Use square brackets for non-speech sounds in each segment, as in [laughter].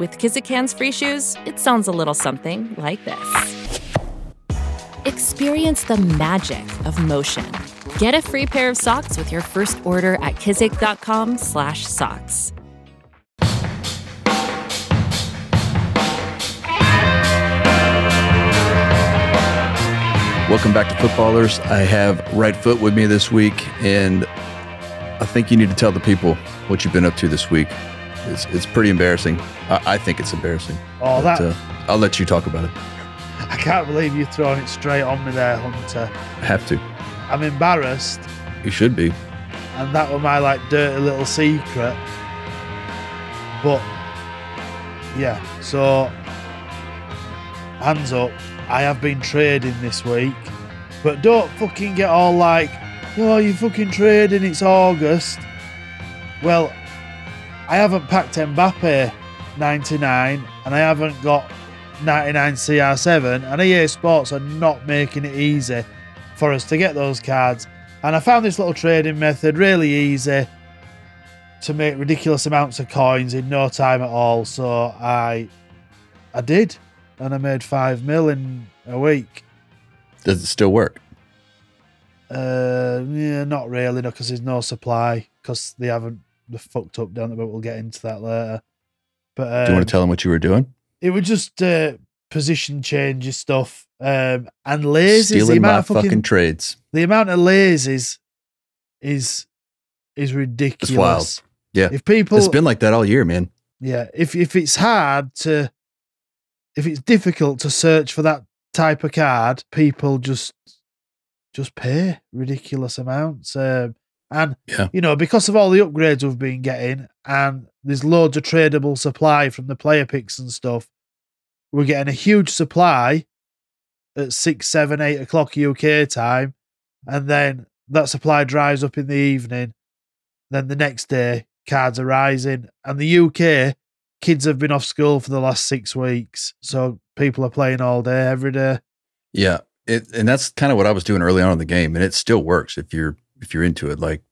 With Kizik hands free shoes, it sounds a little something like this. Experience the magic of motion. Get a free pair of socks with your first order at kizik.com/socks. Welcome back to FUT Ballerz. I have Right Foot with me this week, and I think you need to tell the people what you've been up to this week. It's, it's pretty embarrassing. I, I think it's embarrassing. Oh, But, that uh, I'll let you talk about it. I can't believe you're throwing it straight on me there, Hunter. I have to. I'm embarrassed, You should be. and that was my like dirty little secret. But yeah, so hands up. I have been trading this week, but don't fucking get all like, oh, you fucking trading. It's August. Well, I haven't packed Mbappe 99, and I haven't got 99 CR7, and EA Sports are not making it easy for us to get those cards. And I found this little trading method really easy to make ridiculous amounts of coins in no time at all. So I I did, and I made five mil in a week. Does it still work? Uh, yeah, not really, no, because there's no supply because they haven't they fucked up, don't they? But we'll get into that later. But um, Do you want to tell them what you were doing? it was just uh, position changes stuff um, and lasers. the amount my of fucking, fucking trades. the amount of lasers is is ridiculous. It's wild. Yeah. If people, It's been like that all year, man. yeah, if if it's hard to, if it's difficult to search for that type of card, people just just pay ridiculous amounts. Um, and Yeah. you know, because of all the upgrades we've been getting, and there's loads of tradable supply from the player picks and stuff, we're getting a huge supply at six, seven, eight o'clock UK time, and then that supply dries up in the evening. Then the next day, cards are rising, and the UK kids have been off school for the last six weeks, so people are playing all day, every day. Yeah. It, and that's kind of what I was doing early on in the game, and it still works if you're if you're into it. Like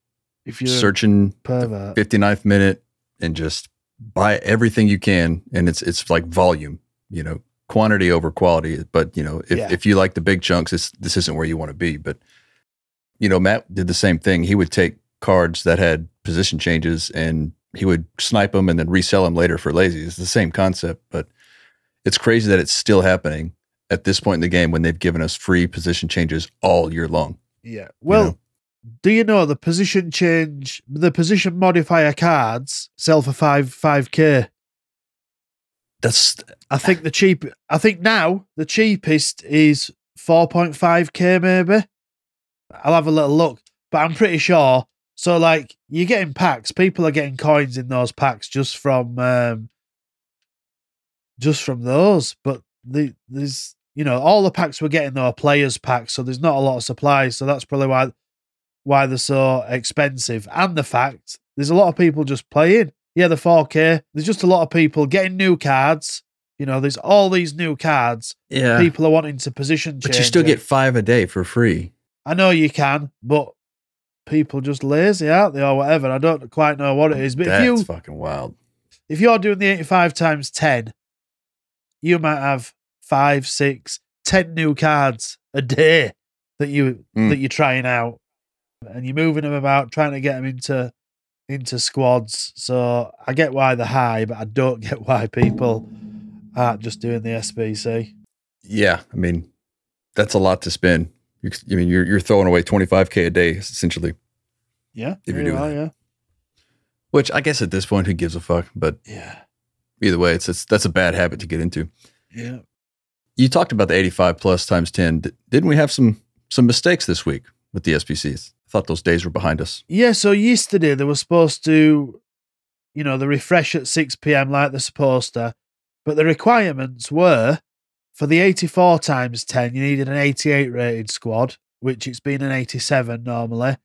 If you're searching pervert, 59th minute and just buy everything you can and it's it's like volume you know quantity over quality but you know if, Yeah. if you like the big chunks this this isn't where you want to be but you know matt did the same thing he would take cards that had position changes and he would snipe them and then resell them later for lazy it's the same concept but it's crazy that it's still happening at this point in the game when they've given us free position changes all year long yeah. Well, know? Do you know the position change, the position modifier cards sell for five five k? that's I think the cheap. I think now the cheapest is four point five k. Maybe I'll have a little look, but I'm pretty sure. So like you're getting packs. People are getting coins in those packs just from um just from those. But the there's you know all the packs we're getting though are players packs, so there's not a lot of supply. So that's probably why why they're so expensive. And the fact there's a lot of people just playing. Yeah, the 4K. There's just a lot of people getting new cards. You know, there's all these new cards. yeah People are wanting to position but you still get five a day for free I know you can, but people just lazy, aren't they, or whatever? I don't quite know what it is. But that's if you fucking wild if you're doing the 85 times 10, you might have five, six, ten new cards a day that you Mm. that you're trying out, and you're moving them about, trying to get them into into squads. So I get why they're high, but I don't [laughs] get why people aren't just doing the SBC. Yeah, I mean, that's a lot to spend. You, I mean, you're you're throwing away 25k a day essentially, Yeah, If you're doing are, that. yeah, which I guess at this point, who gives a fuck? But yeah, either way, it's, it's that's a bad habit to get into. yeah. You talked about the 85 plus times 10. D- Didn't we have some some mistakes this week with the SBCs? I thought those days were behind us. Yeah, so yesterday they were supposed to, you know, the refresh at 6 p.m. like they're supposed to, but the requirements were for the 84 times 10, you needed an 88 rated squad, which it's been an 87 normally.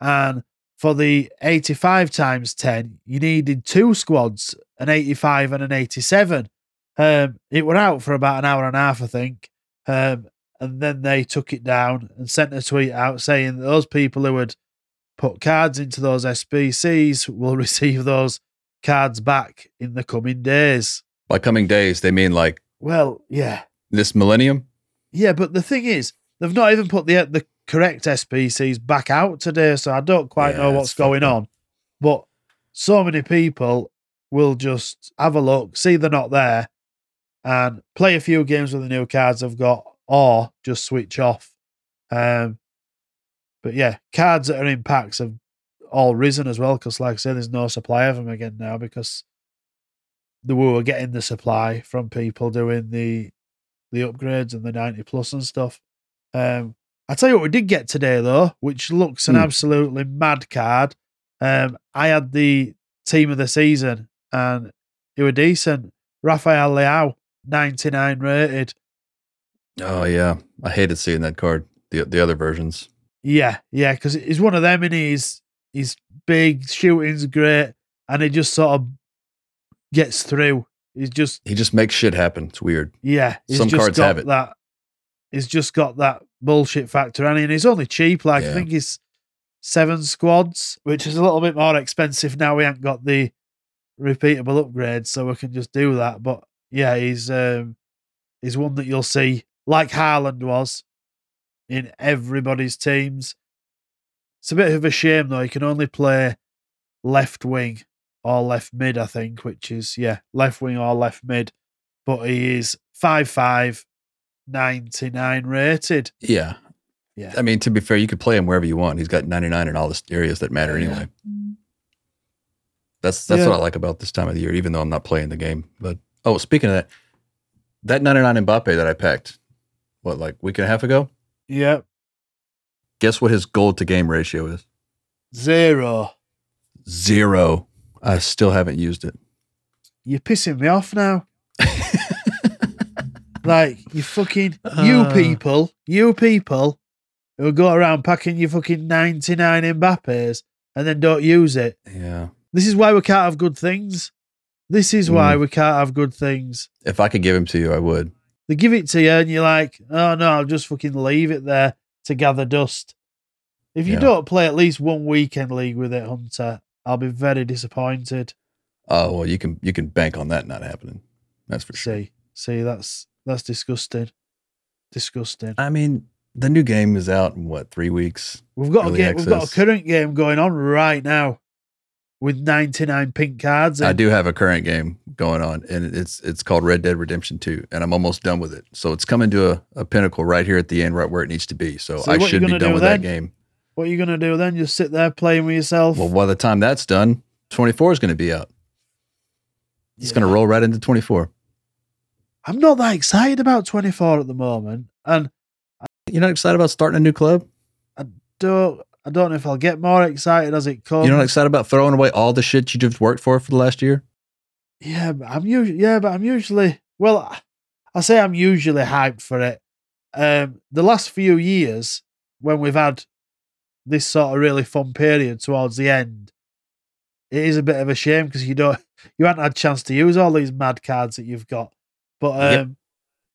And for the 85 times 10, you needed two squads, an 85 and an 87. Um, it were out for about an hour and a half, I think. Um, and then they took it down and sent a tweet out saying that those people who had put cards into those SBCs will [laughs] receive those cards back in the coming days. By coming days, they mean like Well, yeah. this millennium. Yeah, but the thing is, they've not even put the the correct SBCs back out today, so I don't quite Yeah, know what's going on. But so many people will just have a look, see they're not there, and play a few games with the new cards they've got, or just switch off. Um, but yeah, cards that are in packs have all risen as well because, like I said, there's no supply of them again now because the we were getting the supply from people doing the the upgrades and the 90 plus and stuff. Um, I tell you what, we did get today though, which looks an Hmm. absolutely mad card. Um, I had the team of the season and it were decent. Rafael Leao, 99 rated. Oh yeah, I hated seeing that card. The the other versions. Yeah, yeah, because he's one of them and he's he's big, shooting's great, and he just sort of gets through. He's just He just makes shit happen. It's weird. Yeah, he's Some just cards got have it. That he's just got that bullshit factor, and he's only cheap. Like I think he's seven squads, which is a little bit more expensive now. We haven't got the repeatable upgrades, so we can just do that. But yeah, he's um he's one that you'll see, like Haaland was, in everybody's teams. It's a bit of a shame though. He can only play left wing or left mid, I think, which is yeah, left wing or left mid. But he is 5'5", 99 rated. Yeah. Yeah. I mean, to be fair, you could play him wherever you want. He's got 99 in all the areas that matter Yeah. anyway. That's that's Yeah. what I like about this time of the year, even though I'm not playing the game. But oh, speaking of that, that 99 Mbappe that I packed, what like a week and a half ago? Yeah. Guess what his gold to game ratio is? Zero. Zero. I still haven't used it. You're pissing me off now. [laughs] like, you fucking, you Uh. people, you people who go around packing your fucking 99 Mbappes and then don't use it. Yeah. This is why we can't have good things. This is why Mm. we can't have good things. If I could give him to you, I would. They give it to you and you're like, oh no, I'll just fucking leave it there to gather dust. If you Yeah. don't play at least one weekend league with it, Hunter, I'll be very disappointed. Oh well, you can you can bank on that not happening. That's for sure. See, see, that's that's disgusting. Disgusting. I mean, the new game is out in what three weeks? We've got a early game, we've got a current game going on right now with 99 pink cards. I do have a current game going on, and it's it's called Red Dead Redemption Two, and I'm almost done with it. So it's coming to a, a pinnacle right here at the end, right where it needs to be. So, So I should be done do with then? that game. What are you gonna do then? Just sit there playing with yourself? Well, by the time that's done, 24 is going to be out. It's going to roll right into 24. I'm not that excited about 24 at the moment, and You're not excited about starting a new club? I don't I don't know if I'll get more excited as it comes. You're not excited about throwing away all the shit you just worked for for the last year? Yeah, but I'm usually yeah, but I'm usually well. I- say I'm usually hyped for it. Um, the last few years when we've had this sort of really fun period towards the end, it is a bit of a shame because you don't [laughs] you haven't had a chance to use all these mad cards that you've got. But um, Yep.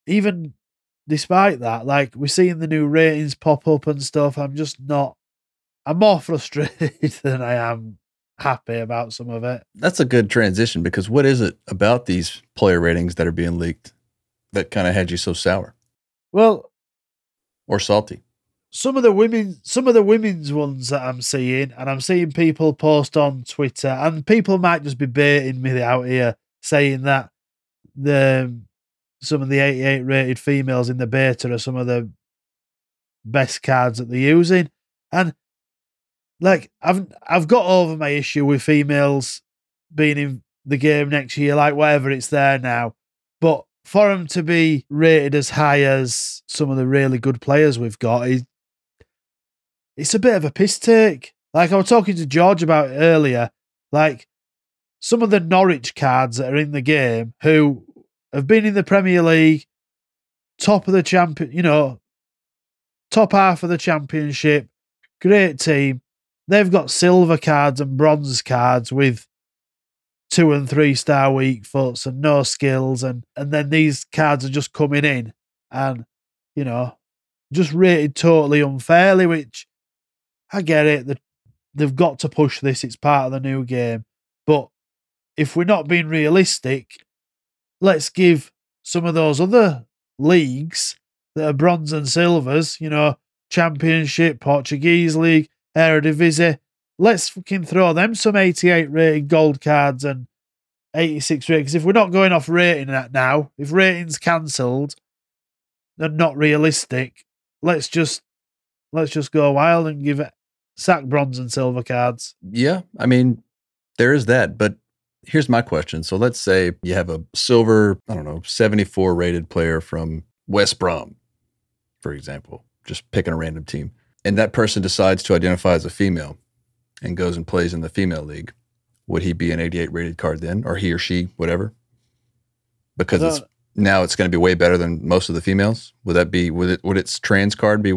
even despite that, like we're seeing the new ratings pop up and stuff. I'm just not. I'm more [laughs] frustrated than I am happy about some of it. That's a good transition because what is it about these player ratings that are being leaked that kind of had you so sour Well, or salty? some of the women, some of the women's ones that I'm seeing, and I'm seeing people post on Twitter, and people might just be baiting me out here saying that the some of the 88 rated females in the beta are some of the best cards that they're using, and like I've I've got over my issue with females being in the game next year, like whatever it's there now, but for them to be rated as high as some of the really good players we've got is it's a bit of a piss take. Like I was talking to George about earlier, like some of the Norwich cards that are in the game who have been in the Premier League, top of the champion, you know, top half of the championship, great team. They've got silver cards and bronze cards with two and three star weak foots and no skills and and then these cards are just coming in and you know just rated totally unfairly which i get it they've got to push this it's part of the new game. But if we're not being realistic let's give some of those other leagues that are bronze and silvers you know championship portuguese league eredivisie let's fucking throw them some 88 rated gold cards and 86 rated. Because if we're not going off rating that now, if rating's cancelled and not realistic, let's just let's just go wild and give it sack bronze and silver cards. Yeah, I mean, there is that, but here's my question. So let's say you have a silver, I don't know, 74 rated player from West Brom, for example, just picking a random team. And that person decides to identify as a female and goes and plays in the female league, would he be an 88 rated card then, or he or she, whatever? Because it's uh, now it's going to be way better than most of the females. Would that be? Would it? Would its trans card be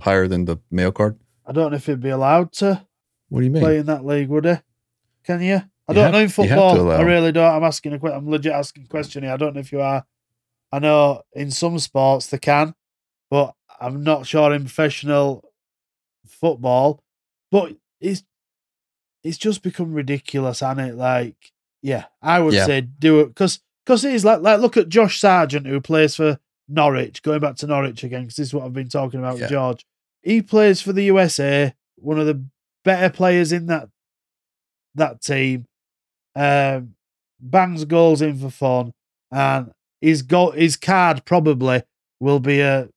higher than the male card? I don't know if he'd be allowed to What do you mean? play in that league, would he? Can you? I You don't have- know in you have to football. I really don't. I'm asking a I'm legit asking a question here. I don't know if you are. I know in some sports they can, but I'm not sure in professional football. But it's it's just become ridiculous, hasn't it? Like, yeah, I would Yeah. say do it because because it is like like look at Josh Sargent who plays for Norwich. Going back to Norwich again because this is what I've been talking about Yeah. with George. He plays for the USA, one of the better players in that that team. Um, bangs goals in for fun, and his goal his card probably will be a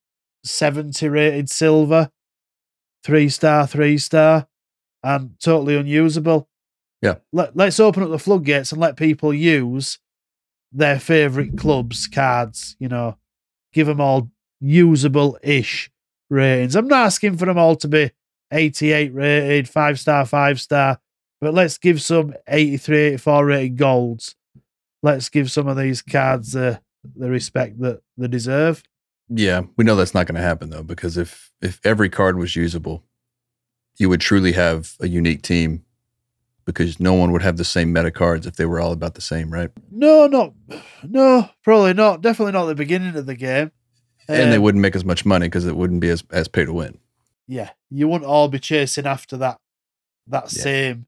seventy rated silver, three star, three star, and totally unusable. Yeah. Let, let's open up the floodgates and let people use their favorite clubs cards. You know, give them all usable ish ratings. I'm not asking for them all to be 88 rated, five star, five star, but let's give some 83, 84 rated golds. Let's give some of these cards the the respect that they deserve. Yeah, we know that's not going to happen though, because if if every card was usable, you would truly have a unique team, because no one would have the same meta cards if they were all about the same, right? No, not no, probably not. Definitely not the beginning of the game. and they Um, wouldn't make as much money because it wouldn't be as as pay to win. yeah, you wouldn't all be chasing after that that Yeah. same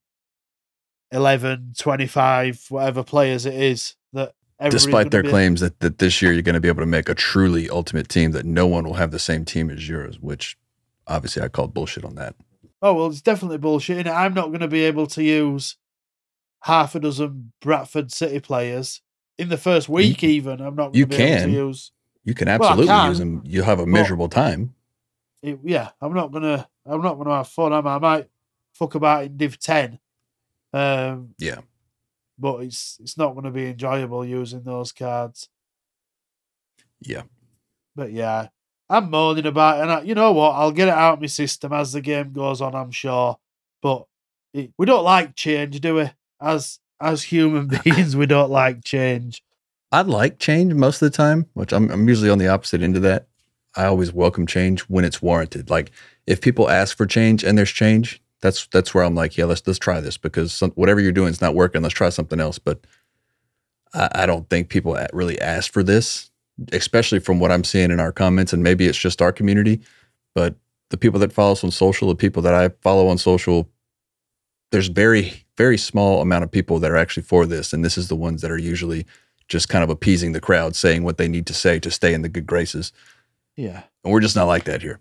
11, 25, whatever players it is that Despite their claims that, that this year you're going to be able to make a truly ultimate team that no one will have the same team as yours, which obviously I called bullshit on that. Oh well, it's definitely bullshit. innit? I'm not going to be able to use half a dozen Bradford City players in the first week. even I'm not. You be able can. to use. You can absolutely can, use them. You'll have a miserable time. It, yeah, I'm not gonna. I'm not gonna have fun. am I? I might fuck about in Div Ten. Um, Yeah. But it's it's not going to be enjoyable using those cards. Yeah. But yeah, I'm moaning about it, and I, you know what? I'll get it out of my system as the game goes on. I'm sure, but it, we don't like change, do we? As as human [laughs] beings, we don't like change. I like change most of the time, which I'm, I'm usually on the opposite end of that. I always welcome change when it's warranted. Like if people ask for change and there's change, that's that's where I'm like, yeah, let's let's try this because some, whatever you're doing is not working. Let's try something else. But I, I don't think people really ask for this, especially from what I'm seeing in our comments. And maybe it's just our community, but the people that follow us on social, the people that I follow on social, there's very very small amount of people that are actually for this, and this is the ones that are usually just kind of appeasing the crowd, saying what they need to say to stay in the good graces. Yeah, And we're just not like that here.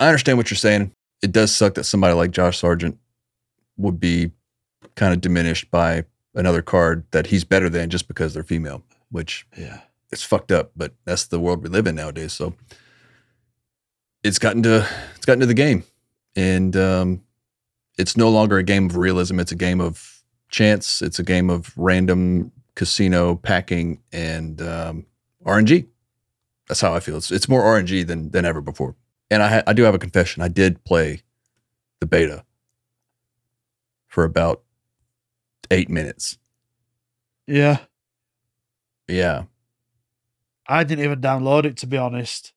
I understand what you're saying. It does suck that somebody like Josh Sargent would be kind of diminished by another card that he's better than just because they're female, which Yeah. it's fucked up, but that's the world we live in nowadays. So it's gotten to it's gotten to the game, and um, it's no longer a game of realism. It's a game of chance. It's a game of random casino packing and um, RNG. That's how I feel. It's it's more RNG than than ever before. And I ha- I do have a confession. I did play the beta for about eight minutes. Yeah. Yeah, I didn't even download it to be honest.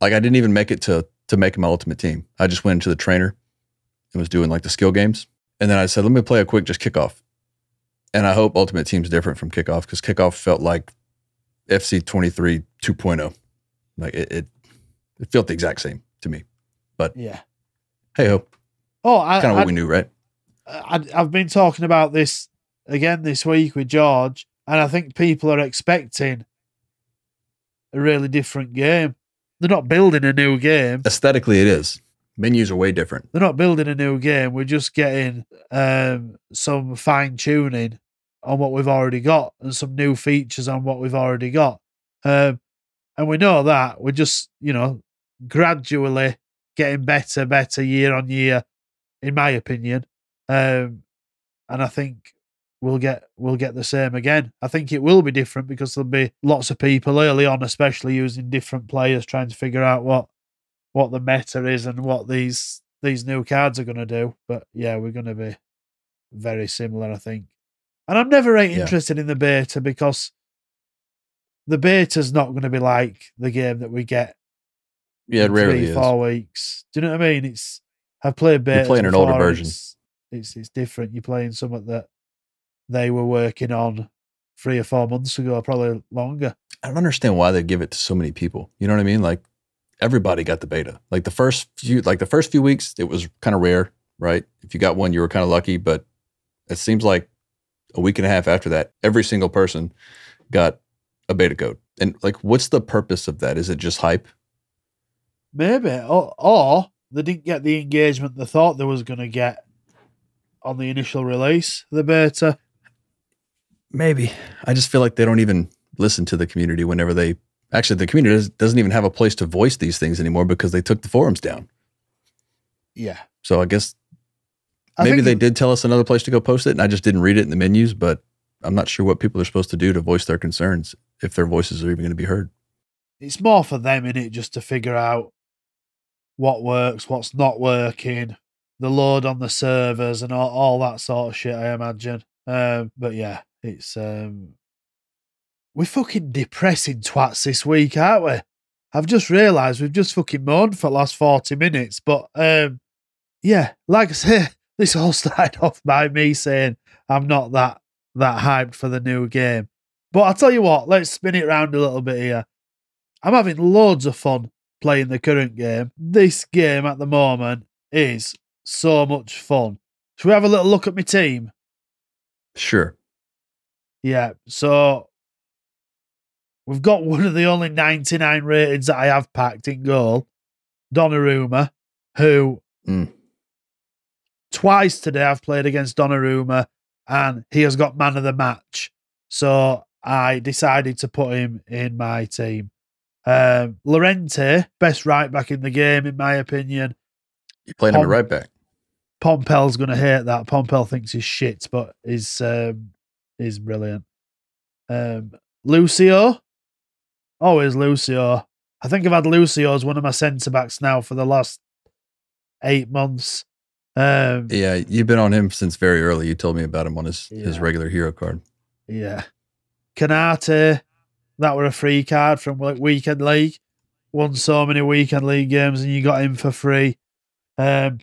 like I didn't even make it to to make my ultimate team. I just went into the trainer and was doing like the skill games, and then I said, "Let me play a quick just kickoff." And I hope Ultimate Team's different from kickoff because kickoff felt like FC 23 2.0. oh. Like it, it, it felt the exact same to me. But yeah. Hey ho, Oh, I, kind of I, what we knew, right? I, I've been talking about this again this week with George, and I think people are expecting a really different game. They're not building a new game. Aesthetically, it is. Menus are way different. They're not building a new game. We're just getting um, some fine tuning on what we've already got and some new features on what we've already got. Um, and we know that we're just, you know, gradually getting better, better year on year, in my opinion. Um, and I think we'll get we'll get the same again. I think it will be different because there'll be lots of people early on, especially using different players, trying to figure out what what the meta is and what these these new cards are going to do. But yeah, we're going to be very similar, I think. And I'm never really Yeah. interested in the beta because the beta's not going to be like the game that we get Yeah, it rarely three, four weeks. Do you know what I mean? It's I've played beta. You're playing an older version. It's, it's it's different. You're playing something that they were working on three or four months ago, probably longer. I don't understand why they give it to so many people. You know what I mean? Like everybody got the beta. Like the first few, like the first few weeks, it was kind of rare, right? If you got one, you were kind of lucky. But it seems like a week and a half after that, every single person got a beta code. And like, what's the purpose of that? Is it just hype? Maybe, or, or they didn't get the engagement they thought they was going to get on the initial release. The beta. Maybe. I just feel like they don't even listen to the community whenever they actually the community does, doesn't even have a place to voice these things anymore because they took the forums down. Yeah, So I guess maybe they it- did tell us another place to go post it and I just didn't read it in the menus, but I'm not sure what people are supposed to do to voice their concerns if their voices are even going to be heard. it's more for them in it just to figure out what works, what's not working, the load on the servers, and all, all that sort of shit. I imagine. Um, but yeah, it's um, we're fucking depressing twats this week, aren't we? I've just realised we've just fucking moaned for the last forty minutes, but um, yeah, like I say, [laughs] this all [laughs] started off by me saying I'm not that that hyped for the new game. But I'll tell you what, let's spin it around a little bit here. I'm having loads of fun playing the current game. This game at the moment is so much fun. Should we have a little look at my team? Sure. Yeah. So we've got one of the only 99 ratings that I have packed in goal, Donnarumma, who Mm. twice today I've played against Donnarumma and he has got man of the match. So I decided to put him in my team. Um, Llorente, best right back in the game, in my opinion. You're playing him at right back. Pompel's gonna hate that. Pompel thinks he's shit, but he's um he's brilliant. Um Lucio. Always Lucio. I think I've had Lucio as one of my centre backs now for the last eight months. Um Yeah, you've been on him since very early. You told me about him on his, his regular hero card. yeah. Kanté, that were a free card from like weekend league. Won so many weekend league games and you got him for free. Um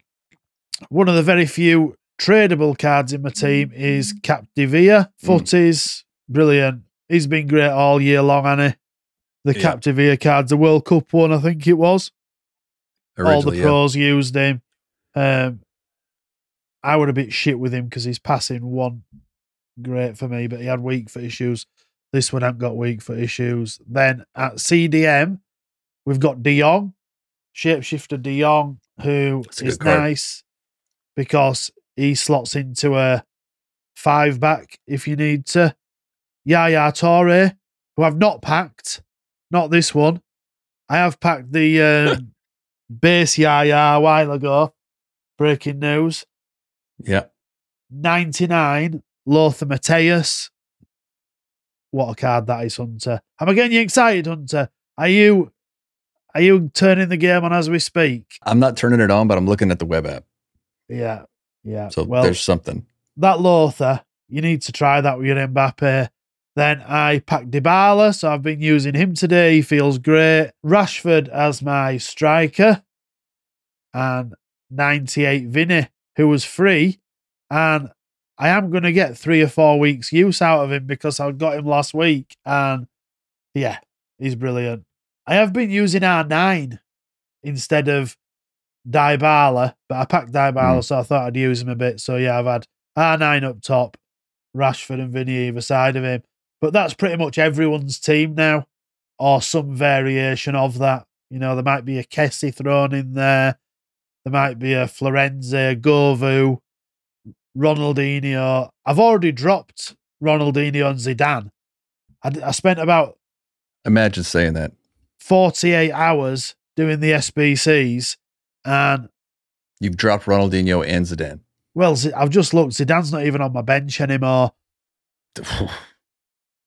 one of the very few tradable cards in my team is Captivia. Footies, brilliant. He's been great all year long, hasn't he? The Yeah. Captivia cards, the World Cup one, I think it was. all the Originally, yeah. pros used him. Um, I would a bit shit with him because his passing one great for me, but he had weak foot issues. This one hasn't got weak foot issues. Then at CDM, we've got De Jong, Shapeshifter De Jong, who is nice because he slots into a five back if you need to. Yaya Touré, who I've not packed, not this one. I have packed the [laughs] um, base Yaya a while ago. Breaking news. Yeah. 99, Lothar Matthäus. What a card that is, Hunter. Am I getting you excited, Hunter? Are you are you turning the game on as we speak? I'm not turning it on, but I'm looking at the web app. Yeah. Yeah. So well, there's something. that Lothar, you need to try that with your Mbappe. Then I packed Dybala, so I've been using him today. He feels great. Rashford as my striker, and 98 Vinny, who was free, and I am going to get three or four weeks use out of him because I got him last week, and yeah, he's brilliant. I have been using R9 instead of Dybala, but I packed Dybala, hmm. so I thought I'd use him a bit. So yeah, I've had R9 up top, Rashford and Vinny either side of him. But that's pretty much everyone's team now, or some variation of that. You know, there might be a Kessie thrown in there. There might be a Florenzi, a Govu, Ronaldinho. I've already dropped Ronaldinho and Zidane. I spent about Imagine saying that. 48 hours doing the SBCs, and You've dropped Ronaldinho and Zidane. well, I've just looked. Zidane's not even on my bench anymore, [sighs]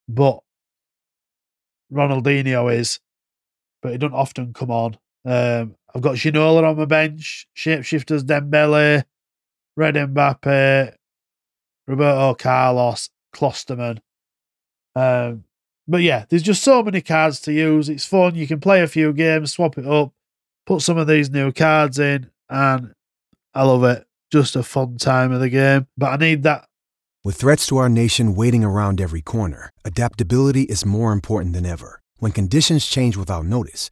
but Ronaldinho is, but he doesn't often come on. Um, I've got Ginola on my bench, Shapeshifters Dembele, Red Mbappe, Roberto Carlos, Klostermann. Um, but yeah, there's just so many cards to use. It's fun. You can play a few games, swap it up, put some of these new cards in, and I love it. Just a fun time of the game. But I need that. With threats to our nation waiting around every corner, adaptability is more important than ever. When conditions change without notice,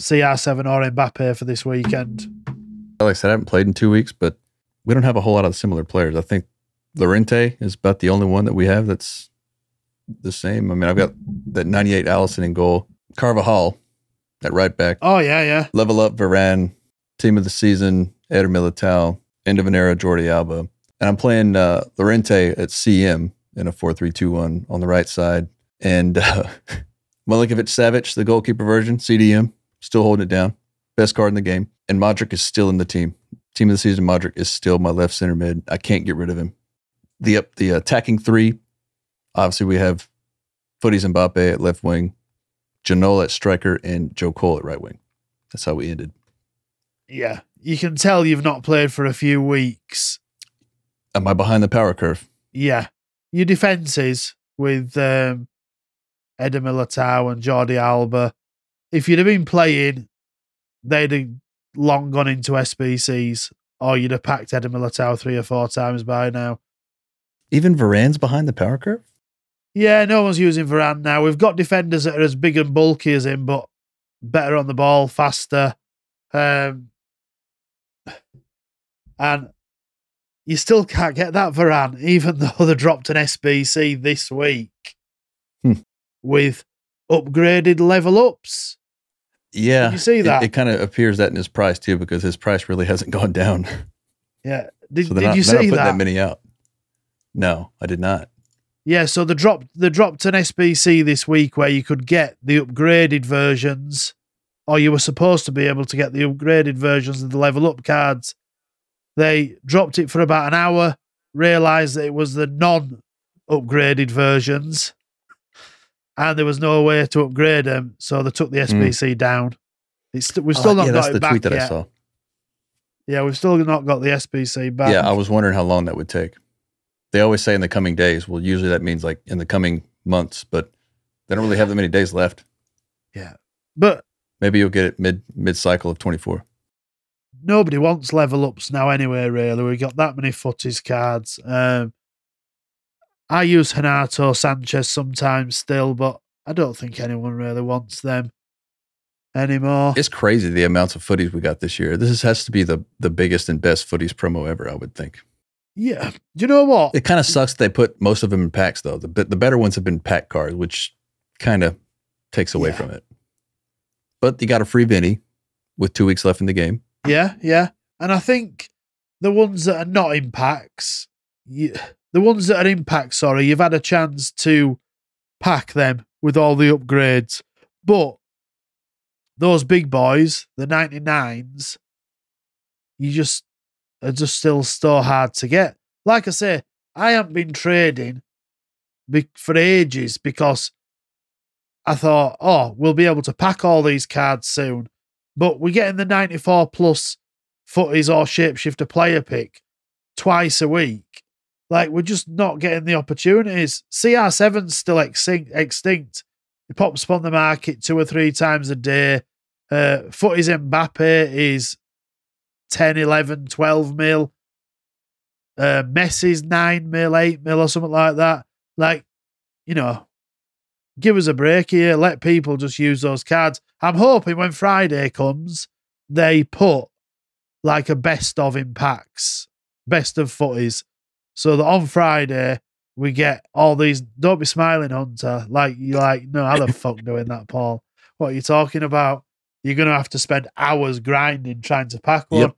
CR7 or Mbappe for this weekend. Like I said, I haven't played in two weeks, but we don't have a whole lot of similar players. I think Llorente is about the only one that we have that's the same. I mean, I've got that 98 Alisson in goal, Carvajal at right back, Oh, yeah, yeah. level up Varane, team of the season, Eder Militao, end of an era, Jordi Alba. And I'm playing uh, Llorente at CM in a 4 3 2 1 on the right side. And [laughs] uh, Milinkovic Savic, the goalkeeper version, CDM, still holding it down. Best card in the game. And Modric is still in the team. Team of the season, Modric is still my left center mid. I can't get rid of him. The up the attacking three, obviously we have Footies Mbappe at left wing, Ginola at striker, and Joe Cole at right wing. That's how we ended. Yeah. You can tell you've not played for a few weeks. Am I behind the power curve? Yeah. Your defences with um, Militao and Jordi Alba, if you'd have been playing, they'd have long gone into SBCs or you'd have packed Eder Militao three or four times by now. Even Varane's behind the power curve? Yeah, no one's using Varane now. We've got defenders that are as big and bulky as him, but better on the ball, faster. Um, and you still can't get that Varane, even [laughs] though they dropped an SBC this week Hmm. with upgraded level ups. Yeah. you see that? It, kind of appears that in his price too, because his price really hasn't gone down. Yeah. Did, so did not, you see that? that many out. No, I did not. Yeah, so they dropped they dropped an SBC this week where you could get the upgraded versions, or you were supposed to be able to get the upgraded versions of the level up cards. They dropped it for about an hour, realised that it was the non-upgraded versions, and there was no way to upgrade them, so they took the SBC down. It's st- we've still Oh, not yeah, got that's it the back tweet that yet. I saw. Yeah, we've still not got the SBC back. Yeah, I was wondering how long that would take. They always say in the coming days. Well, usually that means like in the coming months, but they don't really have that many days left. yeah, but Maybe you'll get it mid mid cycle of 24. nobody wants level ups now anyway, really. We got that many footies cards. Um, I use Renato Sanches sometimes still, but I don't think anyone really wants them anymore. It's crazy the amount of footies we got this year. This is, has to be the the biggest and best footies promo ever, I would think. yeah. Do you know what? It kind of sucks they put most of them in packs though. The the better ones have been pack cards, which kind of takes away Yeah. from it. But you got a free Vinny with two weeks left in the game. Yeah, yeah. And I think the ones that are not in packs, you, the ones that are in packs, sorry, you've had a chance to pack them with all the upgrades. But those big boys, the 99s, you just are just still so hard to get. Like I say, I haven't been trading for ages because I thought, oh, we'll be able to pack all these cards soon but we're getting the 94 plus footies or shapeshifter player pick twice a week. Like, we're just not getting the opportunities. CR7's still extinct. extinct. It pops up on the market two or three times a day. Uh, footies Mbappe is 10, 11, 12 mil. Uh, Messi's 9 mil, 8 mil, or something like that. Like, you know, give us a break here. Let people just use those cards. I'm hoping when Friday comes, they put like a best of in packs, best of footies, so that on Friday we get all these. Don't be smiling, Hunter. Like you like no, how the [laughs] fuck doing that, Paul? What are you talking about? You're gonna have to spend hours grinding trying to pack one. Yep.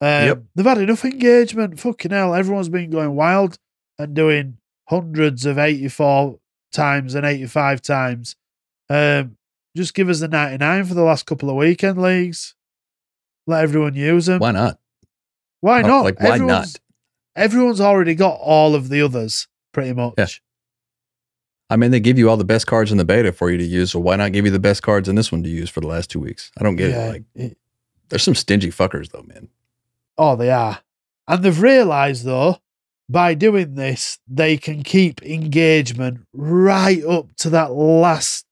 Um, Yep. They've had enough engagement. Fucking hell, everyone's been going wild and doing hundreds of 84 times and 85 times. Um, just give us the 99 for the last couple of weekend leagues. Let everyone use them. Why not? Why not? like, why everyone's, not? Everyone's already got all of the others, pretty much. Yeah. I mean, they give you all the best cards in the beta for you to use, so why not give you the best cards in this one to use for the last two weeks? I don't get Yeah, it. Like, it- there's some stingy fuckers though, man. Oh, they are. And they've realised, though, by doing this, they can keep engagement right up to that last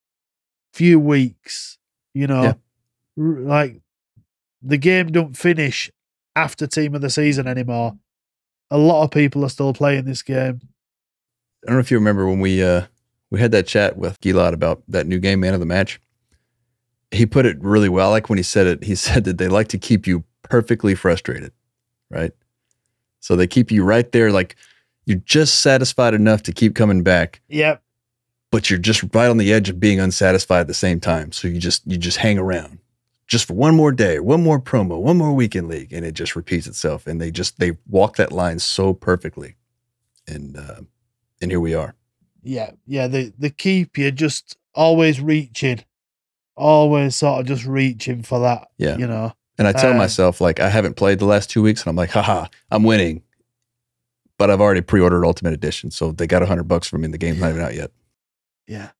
few weeks. You know, Yeah. Like the game don't finish after team of the season anymore. A lot of people are still playing this game. I don't know if you remember when we uh we had that chat with Gilad about that new game man of the match. He put it really well. I like when he said it. He [laughs] said that they like to keep you perfectly frustrated, right? So they keep you right there, like you're just satisfied enough to keep coming back, Yep. but you're just right on the edge of being unsatisfied at the same time. So you just you just hang around just for one more day, one more promo, one more weekend league, and it just repeats itself. And they just they walk that line so perfectly, and uh, and here we are. Yeah. Yeah. They, they keep you just always reaching, always sort of just reaching for that. Yeah. You know, And I tell Uh, myself, like, I haven't played the last two weeks, and I'm like, haha, I'm winning. But I've already pre ordered Ultimate Edition, so they got a hundred bucks from me, and the game's not even out yet. Yeah.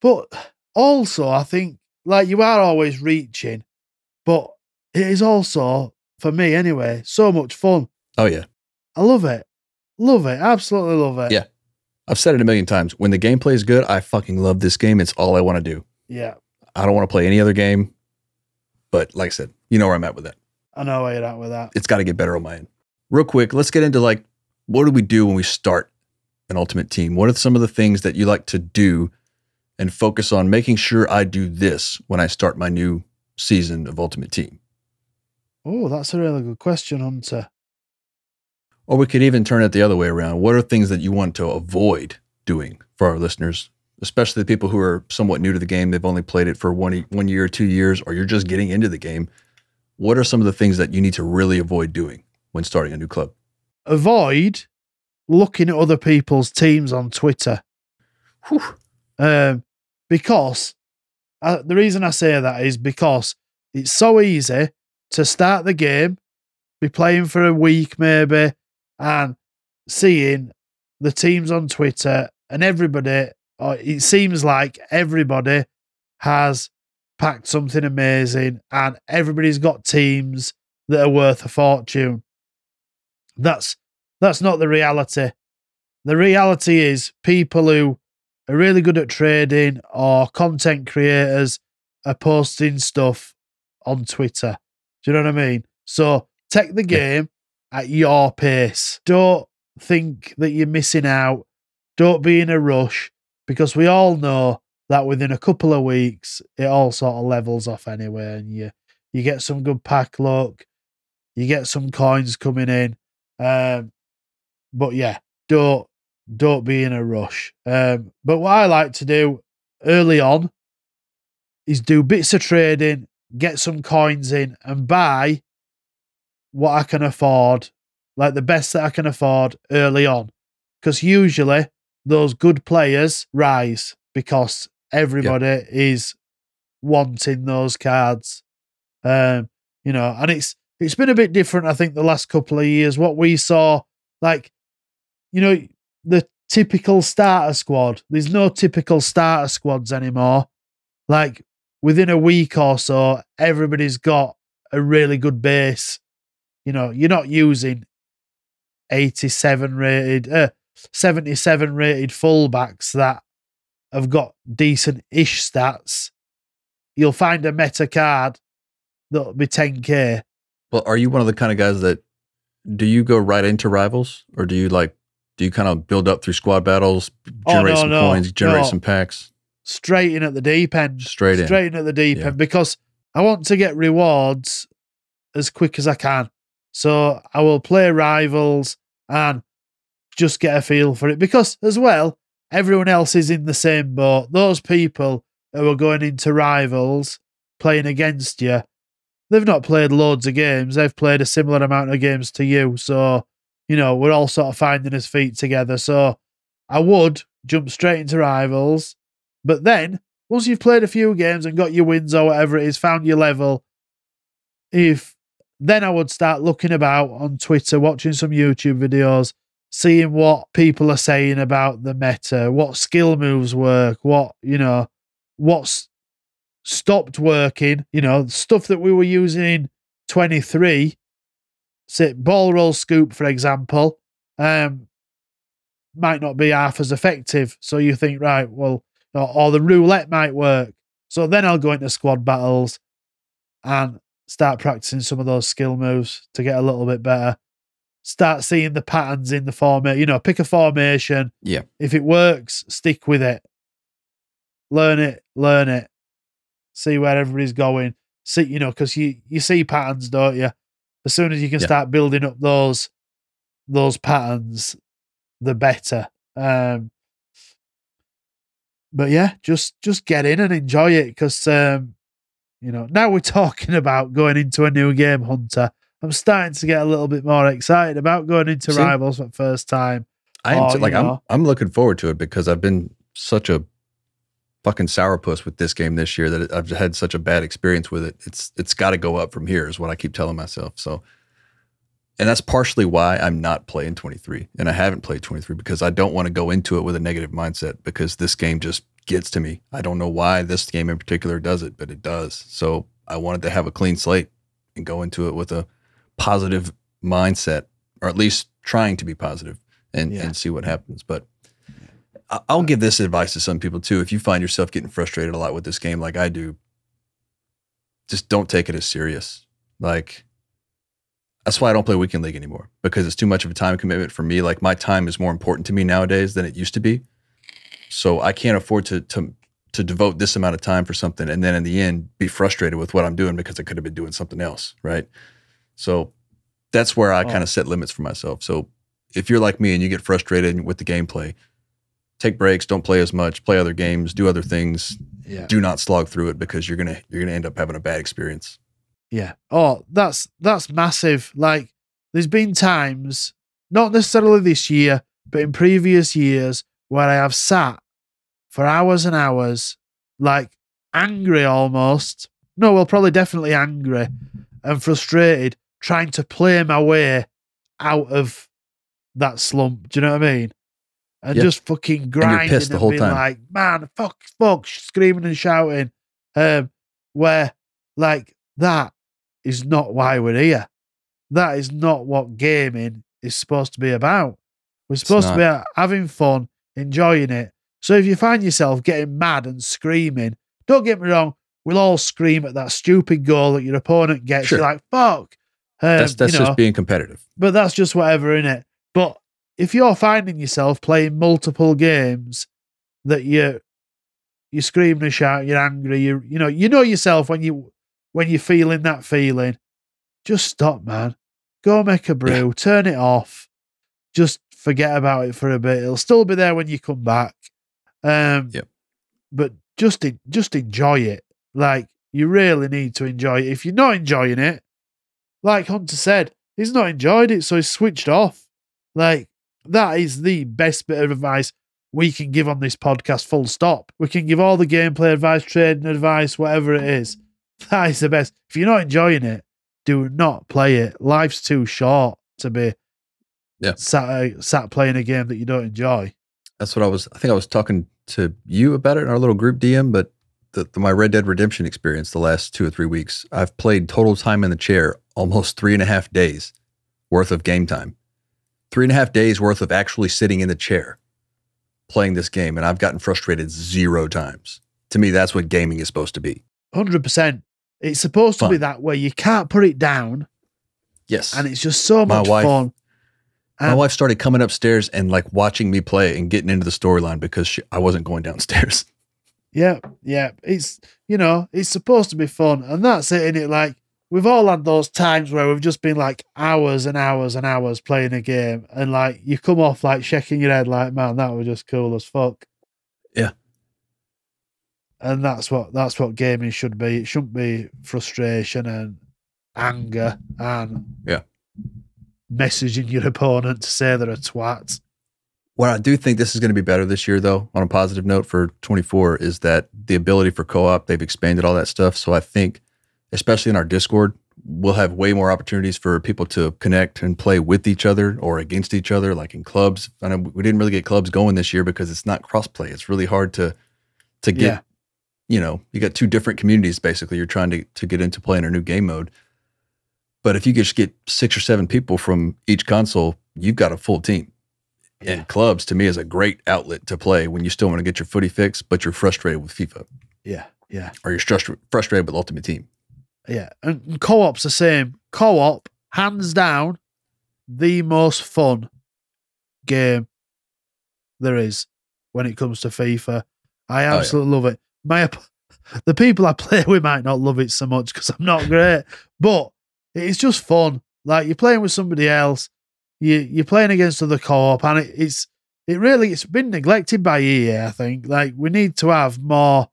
But also, I think like you are always reaching, but it is also, for me anyway, so much fun. Oh, yeah. I love it. Love it. Absolutely love it. Yeah. I've said it a million times. When the gameplay is good, I fucking love this game. It's all I want to do. Yeah. I don't want to play any other game. But like I said, you know where I'm at with that. I know where you're at with that. It's got to get better on my end. Real quick, let's get into like, what do we do when we start an Ultimate Team? What are some of the things that you like to do and focus on making sure I do this when I start my new season of Ultimate Team? Oh, that's a really good question, Hunter. Or we could even turn it the other way around. What are things that you want to avoid doing for our listeners, especially the people who are somewhat new to the game? They've only played it for one, one year or two years, or you're just getting into the game. What are some of the things that you need to really avoid doing when starting a new club? Avoid looking at other people's teams on Twitter. Whew. Um, because uh, the reason I say that is because it's so easy to start the game, be playing for a week maybe, and seeing the teams on Twitter and everybody, or it seems like everybody has packed something amazing and everybody's got teams that are worth a fortune. That's that's not the reality. The reality is people who are really good at trading or content creators are posting stuff on Twitter. Do you know what I mean? So take the game at your pace. Don't think that you're missing out. Don't be in a rush because we all know that within a couple of weeks it all sort of levels off anyway, and you you get some good pack luck, you get some coins coming in. Um, but yeah, don't don't be in a rush. Um, but what I like to do early on is do bits of trading, get some coins in, and buy what I can afford, like the best that I can afford early on. Because usually those good players rise because everybody is wanting those cards. Um, you know, and it's it's been a bit different, I think, the last couple of years. What we saw, like, you know, the typical starter squad. There's no typical starter squads anymore. Like within a week or so, everybody's got a really good base. You know, you're not using 87 rated, uh, 77 rated fullbacks that have got decent ish stats. You'll find a meta card that'll be 10k. Well, are you one of the kind of guys that do you go right into rivals or do you like do you kind of build up through squad battles, Oh, generate no, some no, coins, generate no. some packs? Straight in at the deep end. Straight in. Straight in at the deep Yeah. end because I want to get rewards as quick as I can. So I will play rivals and just get a feel for it because as well, everyone else is in the same boat. Those people who are going into rivals playing against you, they've not played loads of games. They've played a similar amount of games to you. So, you know, we're all sort of finding his feet together. So I would jump straight into rivals. But then once you've played a few games and got your wins or whatever it is, found your level, if then I would start looking about on Twitter, watching some YouTube videos, seeing what people are saying about the meta, what skill moves work, what, you know, what's stopped working, you know, stuff that we were using in 23, say ball roll scoop, for example, um, might not be half as effective. So you think, right, well, or, or the roulette might work. So then I'll go into squad battles and start practicing some of those skill moves to get a little bit better. Start seeing the patterns in the format. You know, pick a formation. Yeah. If it works, stick with it. Learn it, learn it. See where everybody's going. See, you know, because you you see patterns, don't you? As soon as you can Yeah. start building up those those patterns, the better. Um, but yeah, just just get in and enjoy it because um, you know now we're [laughs] talking about going into a new game, Hunter. I'm starting to get a little bit more excited about going into See? rivals for the first time. I am t- you like I'm. I'm looking forward to it because I've been such a fucking sourpuss with this game this year that I've had such a bad experience with it. It's it's got to go up from here is what I keep telling myself. So and that's partially why I'm not playing 23 and I haven't played 23 because I don't want to go into it with a negative mindset because this game just gets to me. I don't know why this game in particular does it, but it does. So I wanted to have a clean slate and go into it with a positive mindset or at least trying to be positive and, Yeah. and see what happens. But I'll give this advice to some people too. If you find yourself getting frustrated a lot with this game, like I do, just don't take it as serious. Like that's why I don't play weekend league anymore because it's too much of a time commitment for me. Like my time is more important to me nowadays than it used to be. So I can't afford to to to devote this amount of time for something and then in the end be frustrated with what I'm doing because I could have been doing something else, right? So that's where I Oh. kind of set limits for myself. So if you're like me and you get frustrated with the gameplay, take breaks, don't play as much, play other games, do other things. Yeah. Do not slog through it because you're gonna you're gonna end up having a bad experience. Yeah. Oh, that's that's massive. Like there's been times, not necessarily this year, but in previous years where I have sat for hours and hours, like angry almost. No, well, probably definitely angry and frustrated, trying to play my way out of that slump. Do you know what I mean? And Yeah. just fucking grinding pissed the and being time. like, man, fuck, fuck, screaming and shouting. Um, where like that is not why we're here. That is not what gaming is supposed to be about. We're supposed to be having fun, enjoying it. So if you find yourself getting mad and screaming, don't get me wrong, we'll all scream at that stupid goal that your opponent gets. Sure. You're like, fuck. Um, That's that's you know, just being competitive. but that's just whatever in it. But if you're finding yourself playing multiple games that you you're screaming and shouting, you're angry, you you know, you know yourself when you when you're feeling that feeling, just stop, man. Go make a brew, turn it off, just forget about it for a bit. It'll still be there when you come back. Um Yep. but just just enjoy it. Like you really need to enjoy it. If you're not enjoying it, like Hunter said, he's not enjoyed it, so he's switched off. Like that is the best bit of advice we can give on this podcast. Full stop. We can give all the gameplay advice, trading advice, whatever it is. That is the best. If you're not enjoying it, do not play it. Life's too short to be Yeah. sat uh, sat playing a game that you don't enjoy. That's what I was. I think I was talking to you about it in our little group DM. But the, the, my Red Dead Redemption experience the last two or three weeks, I've played total time in the chair almost three and a half days worth of game time. Three and a half days worth of actually sitting in the chair playing this game, and I've gotten frustrated zero times. To me, that's what gaming is supposed to be. Hundred percent. It's supposed to be that way. You can't put it down, Yes. and it's just so My much wife- fun. my wife started coming upstairs and like watching me play and getting into the storyline because she, I wasn't going downstairs. Yeah, yeah. It's you know, it's supposed to be fun, and that's it. In it, like we've all had those times where we've just been like hours and hours and hours playing a game, and like you come off like shaking your head, like man, that was just cool as fuck. Yeah. And that's what that's what gaming should be. It shouldn't be frustration and anger and Yeah. messaging your opponent to say they're a twat. What I do think this is going to be better this year, though, on a positive note for 24, is that the ability for co op, they've expanded all that stuff. So I think, especially in our Discord, we'll have way more opportunities for people to connect and play with each other or against each other, like in clubs. I know we didn't really get clubs going this year because it's not crossplay. It's really hard to to get, Yeah. you know, you got two different communities basically. You're trying to to get into playing a new game mode. But if you just get six or seven people from each console, you've got a full team. And clubs to me is a great outlet to play when you still want to get your footy fix, but you're frustrated with FIFA Yeah, yeah. or you're frustrated with Ultimate Team. Yeah, and, and co-op's the same. Co-op, hands down, the most fun game there is when it comes to FIFA. I oh, yeah. absolutely love it. My op- [laughs] the people I play with might not love it so much because I'm not great, but it's just fun. Like you're playing with somebody else, you you're playing against other co-op, and it, it's it really it's been neglected by EA. I think like we need to have more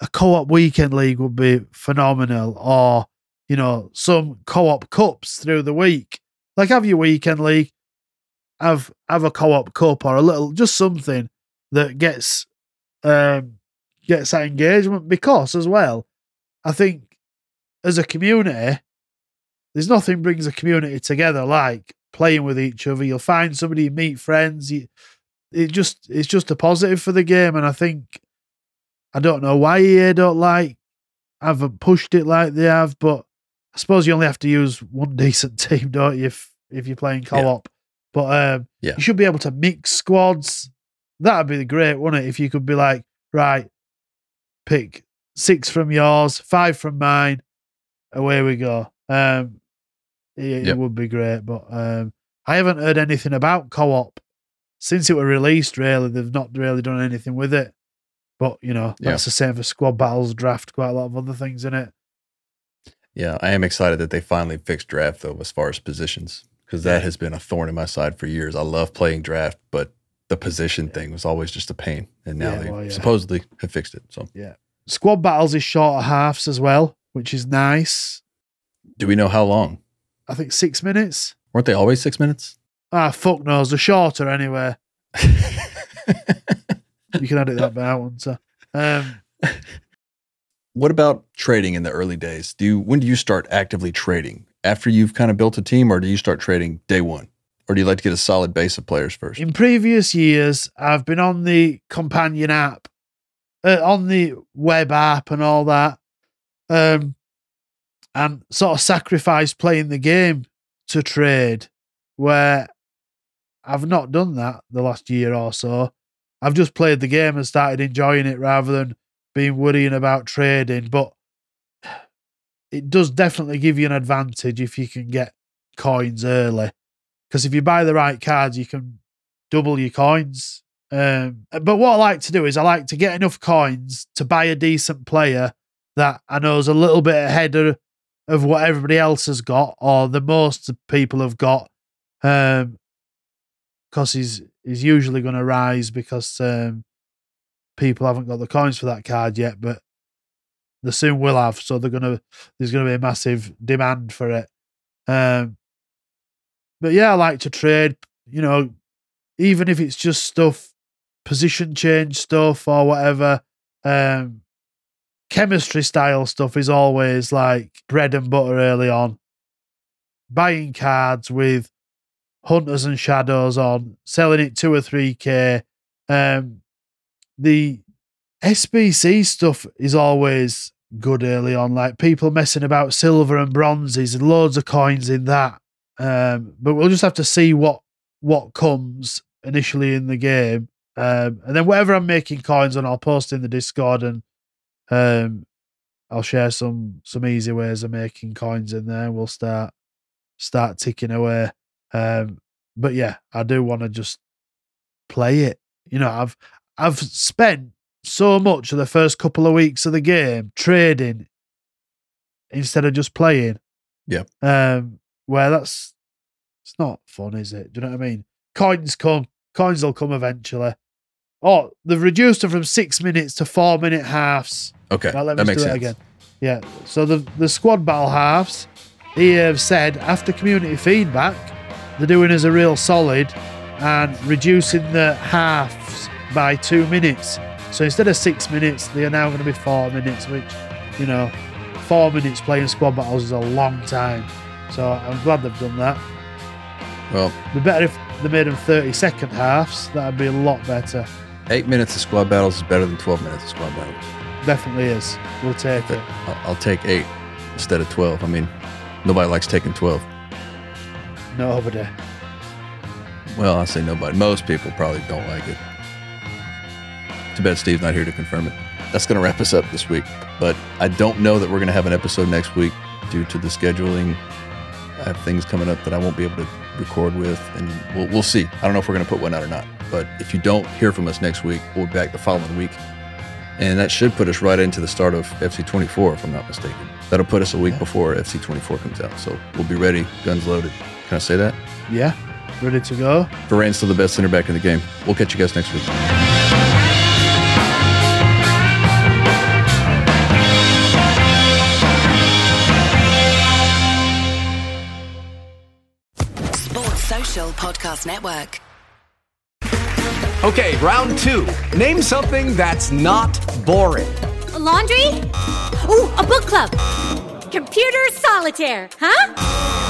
a co-op weekend league would be phenomenal or you know some co-op cups through the week. Like have your weekend league have have a co-op cup or a little just something that gets um gets that engagement. Because as well i think as a community there's nothing brings a community together like playing with each other. You'll find somebody you meet friends you, it just it's just a positive for the game. And i think I don't know why EA don't like haven't pushed it like they have, but I suppose you only have to use one [laughs] decent team, don't you, if if you're playing co-op. But um, Yeah. you should be able to mix squads. That'd be great, wouldn't it? If you could be like, right, pick six from yours, five from mine, away we go. Um, it, it would be great, but um, I haven't heard anything about co-op since it was released. Really, they've not really done anything with it. But you know, Yeah. that's the same for squad battles, draft, quite a lot of other things in it. Yeah, I am excited that they finally fixed draft though, as far as positions, because that has been a thorn in my side for years. I love playing draft, but the position thing was always just a pain, and now Yeah, they well, yeah. supposedly have fixed it. So, yeah, Squad battles is shorter halves as well, which is nice. do we know how long? I think six minutes. Weren't they always six minutes? Ah, fuck knows. They're shorter anyway. [laughs] You can edit that bit out once. uh, Um, What about trading in the early days? Do you when do you start actively trading? After you've kind of built a team, or do you start trading day one, Or do you like to get a solid base of players first? In previous years, I've been on the companion app, uh, on the web app, and all that, um, and sort of sacrificed playing the game to trade. Where I've not done that the last year or so. I've just played the game and started enjoying it rather than being worrying about trading. But it does definitely give you an advantage if you can get coins early. Because if you buy the right cards, you can double your coins. Um, but what I like to do is I like to get enough coins to buy a decent player that I know is a little bit ahead of, of what everybody else has got or the most people have got. Um, because he's he's usually going to rise because um, people haven't got the coins for that card yet, but they soon will have. So they're gonna there's gonna be a massive demand for it. Um, but yeah, I like to trade. You know, even if it's just stuff, position change stuff or whatever. Um, chemistry style stuff is always like bread and butter early on. Buying cards with hunters and shadows on, selling it two or three k. Um, the SBC stuff is always good early on, like people messing about silver and bronzes and loads of coins in that. Um, but we'll just have to see what what comes initially in the game, um, and then whatever I'm making coins on, I'll post in the Discord and um, I'll share some some easy ways of making coins in there. We'll start start ticking away. Um, but yeah, I do want to just play it. You know, I've I've spent so much of the first couple of weeks of the game trading instead of just playing. Yeah. Um, where that's it's not fun, is it? Do you know what I mean? Coins come, coins will come eventually. Oh, they've reduced them from six minutes to four minute halves. Okay, Now let me that makes do it sense. again. Yeah. So the the squad battle halves, they have said after community feedback, they're doing us a real solid and reducing the halves by two minutes. So instead of six minutes, they are now going to be four minutes, which, you know, four minutes playing squad battles is a long time. So I'm glad they've done that. Well, It'd be better if they made them 30 second halves. That'd be a lot better. eight minutes of squad battles is better than 12 minutes of squad battles. Definitely is. We'll take it. I'll, I'll take eight instead of 12. I mean, nobody likes taking 12. Nobody. Uh, well, I say nobody. Most people probably don't like it. Too bad Steve's not here to confirm it. That's going to wrap us up this week. But I don't know that we're going to have an episode next week due to the scheduling. I have things coming up that I won't be able to record with, and we'll, we'll see. I don't know if we're going to put one out or not. But if you don't hear from us next week, we'll be back the following week. And that should put us right into the start of FC24, if I'm not mistaken. That'll put us a week before FC24 comes out. So we'll be ready, guns loaded. Can I say that? Yeah. Ready to go? Varane's still the best center back in the game. We'll catch you guys next week. Sports Social Podcast Network. Okay, round two. Name something that's not boring. A laundry? Ooh, a book club. Computer solitaire, huh?